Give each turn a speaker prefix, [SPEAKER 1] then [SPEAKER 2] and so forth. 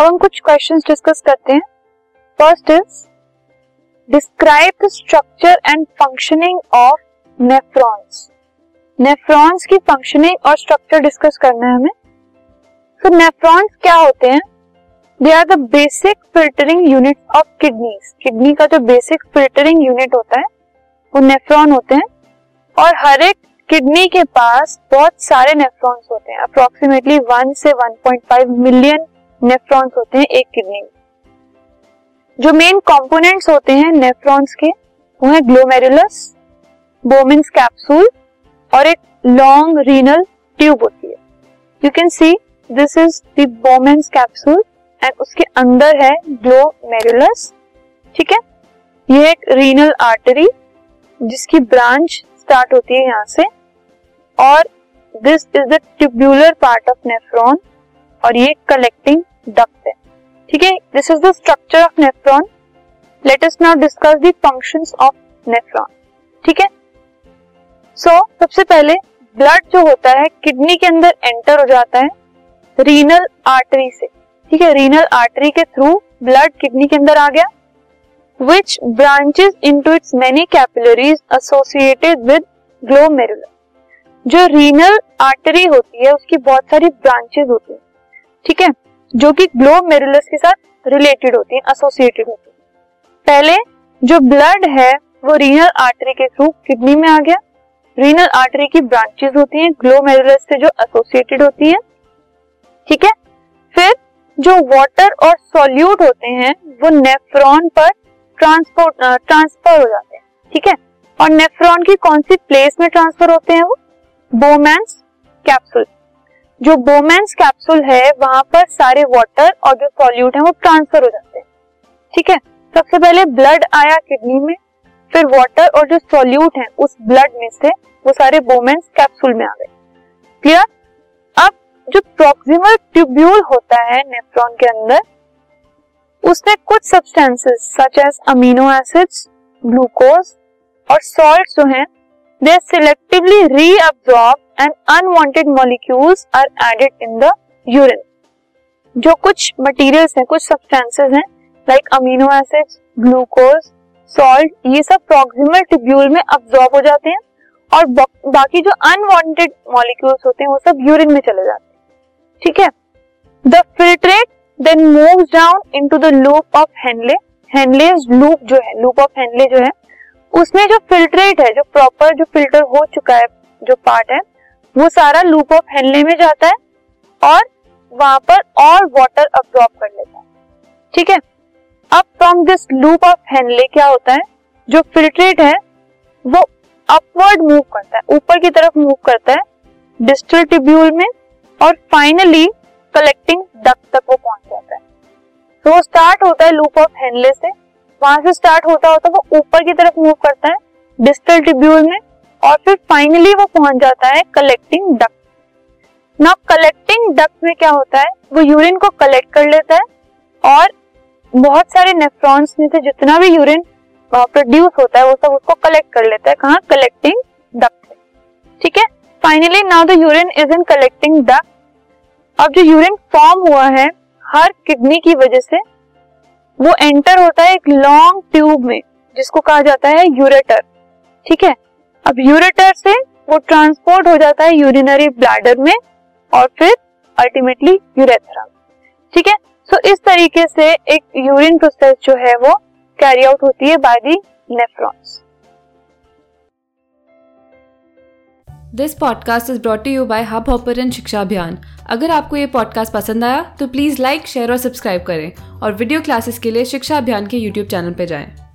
[SPEAKER 1] अब हम कुछ क्वेश्चंस डिस्कस करते हैं। First is describe the structure and functioning of nephrons nephrons की फंक्शनिंग और स्ट्रक्चर डिस्कस करना है हमें। तो नेफ्रॉन्स क्या होते हैं? They are the basic filtering unit of kidneys kidney का जो बेसिक फिल्टरिंग यूनिट होता है, वो नेफ्रॉन होते हैं। और हर एक किडनी के पास बहुत सारे नेफ्रॉन्स होते हैं। अप्रोक्सीमेटली वन से 1.5 मिलियन नेफ्रॉन्स होते हैं एक किडनी में। जो मेन कंपोनेंट्स होते हैं नेफ्रॉन्स के, वो है ग्लोमेरुलस बोमिन्स कैप्सूल और एक लॉन्ग रीनल ट्यूब होती है। You can see this is the Bowman's capsule and उसके अंदर है ग्लोमेरुलस ठीक है? ये एक रीनल आर्टरी जिसकी ब्रांच स्टार्ट होती है यहाँ से और this is the tubular part of nephron और ये कलेक्टिंग डक्ट है। ठीक है? This is the structure of nephron let us now discuss the functions of nephron ठीक है? सो सबसे पहले ब्लड जो होता है किडनी के अंदर एंटर हो जाता है रीनल आर्टरी से। ठीक है? रीनल आर्टरी के थ्रू ब्लड किडनी के अंदर आ गया which branches into its many capillaries associated with glomerular जो रीनल आर्टरी होती है, उसकी बहुत सारी ब्रांचेस होती है। ठीक है? जो कि ग्लोब मेरुलस के साथ रिलेटेड होती है एसोसिएटेड होती है। पहले जो ब्लड है, वो रीनल आर्टरी के थ्रू किडनी में आ गया। रीनल आर्टरी की ब्रांचेस होती हैं ग्लोमेरुलस से जो एसोसिएटेड होती है। ठीक है? फिर जो वाटर और सॉल्यूट होते हैं, वो नेफ्रॉन पर ट्रांसपोर्ट ट्रांसफ़र हो जाते हैं। ठीक है? और नेफ्रॉन की कौन सी प्लेस में ट्रांसफ़र होते हैं वो? बोमैंस कैप्सूल जो बोमैंस कैप्सूल है, वहाँ पर सारे वाटर और जो सॉल्यूट है, वो ट्रांसफ़र हो जाते हैं। ठीक है? सबसे पहले ब्लड आया किडनी में, फिर वाटर और जो सॉल्यूट है, उस ब्लड में से वो सारे बोमेंस कैप्सूल में आ गए। क्लियर अब जो प्रोक्सिमल ट्यूब्यूल होता है नेफ्रॉन के अंदर उसमें कुछ substances such as amino acids glucose और सॉल्ट जो हैं they selectively reabsorb and unwanted molecules are added in the urine जो कुछ मटेरियल्स हैं, कुछ सब्सटेंसेस हैं like amino acids glucose salt ये सब प्रोक्सिमल ट्यूब्यूल में अब्सॉर्ब हो जाते हैं और बाकी जो अनवांटेड मॉलिक्यूल्स होते हैं, वो सब यूरिन में चले जाते हैं। ठीक है? The filtrate then moves down into the loop of Henle Henle loop जो है लूप ऑफ़ हेनले जो है, उसमें जो फिल्ट्रेट है, जो प्रॉपर जो फ़िल्टर हो चुका है, जो पार्ट है वो सारा लूप ऑफ़ हेनले में जाता है और वहाँ पर और वाटर अब्सॉर्ब कर लेता है। ठीक है? अब from this loop of Henle क्या होता है? जो फिल्ट्रेट है, वो अपवर्ड मूव करता है, ऊपर की तरफ़ मूव करता है डिस्टल टिब्यूल में और फाइनली कलेक्टिंग डक तक वो पहुँच जाता है। तो वो स्टार्ट होता है लूप ऑफ़ हेनले से, वहाँ से स्टार्ट होता होता वो ऊपर की तरफ़ मूव करता है डिस्टल टिब्यूल में और फिर फाइनली वो पहुँच जाता है कलेक्टिंग डक्ट ना कलेक्टिंग डक्ट में क्या होता है? वो यूरिन को कलेक्ट कर लेता है और बहुत सारे नेफ्रॉन्स में से जितना भी यूरिन प्रोड्यूस होता है, वो सब उसको कलेक्ट कर लेता है। कहा? कलेक्टिंग डक्ट ठीक है? Finally now the urine is in collecting duct अब जो यूरिन फॉर्म हुआ है, हर किडनी की वजह से, वो एंटर होता है एक लॉन्ग ट्यूब में, जिसको कहा जाता है यूरेटर ठीक है? अब यूरेटर से वो ट्रांसपोर्ट हो जाता है यूरिनरी ब्लैडर में और फिर अल्टीमेटली यूरेथ्रा ठीक है? सो so, इस तरीके से एक यूरिन प्रोसेस जो है वो कैरी आउट होती है by the nephrons
[SPEAKER 2] this podcast is brought you by Hubhopper Shiksha Abhiyan अगर आपको ये पॉडकास्ट पसंद आया तो प्लीज़ लाइक शेयर और सब्सक्राइब करें। और वीडियो क्लासेस के लिए शिक्षा अभियान के यूट्यूब चैनल पर जाएँ।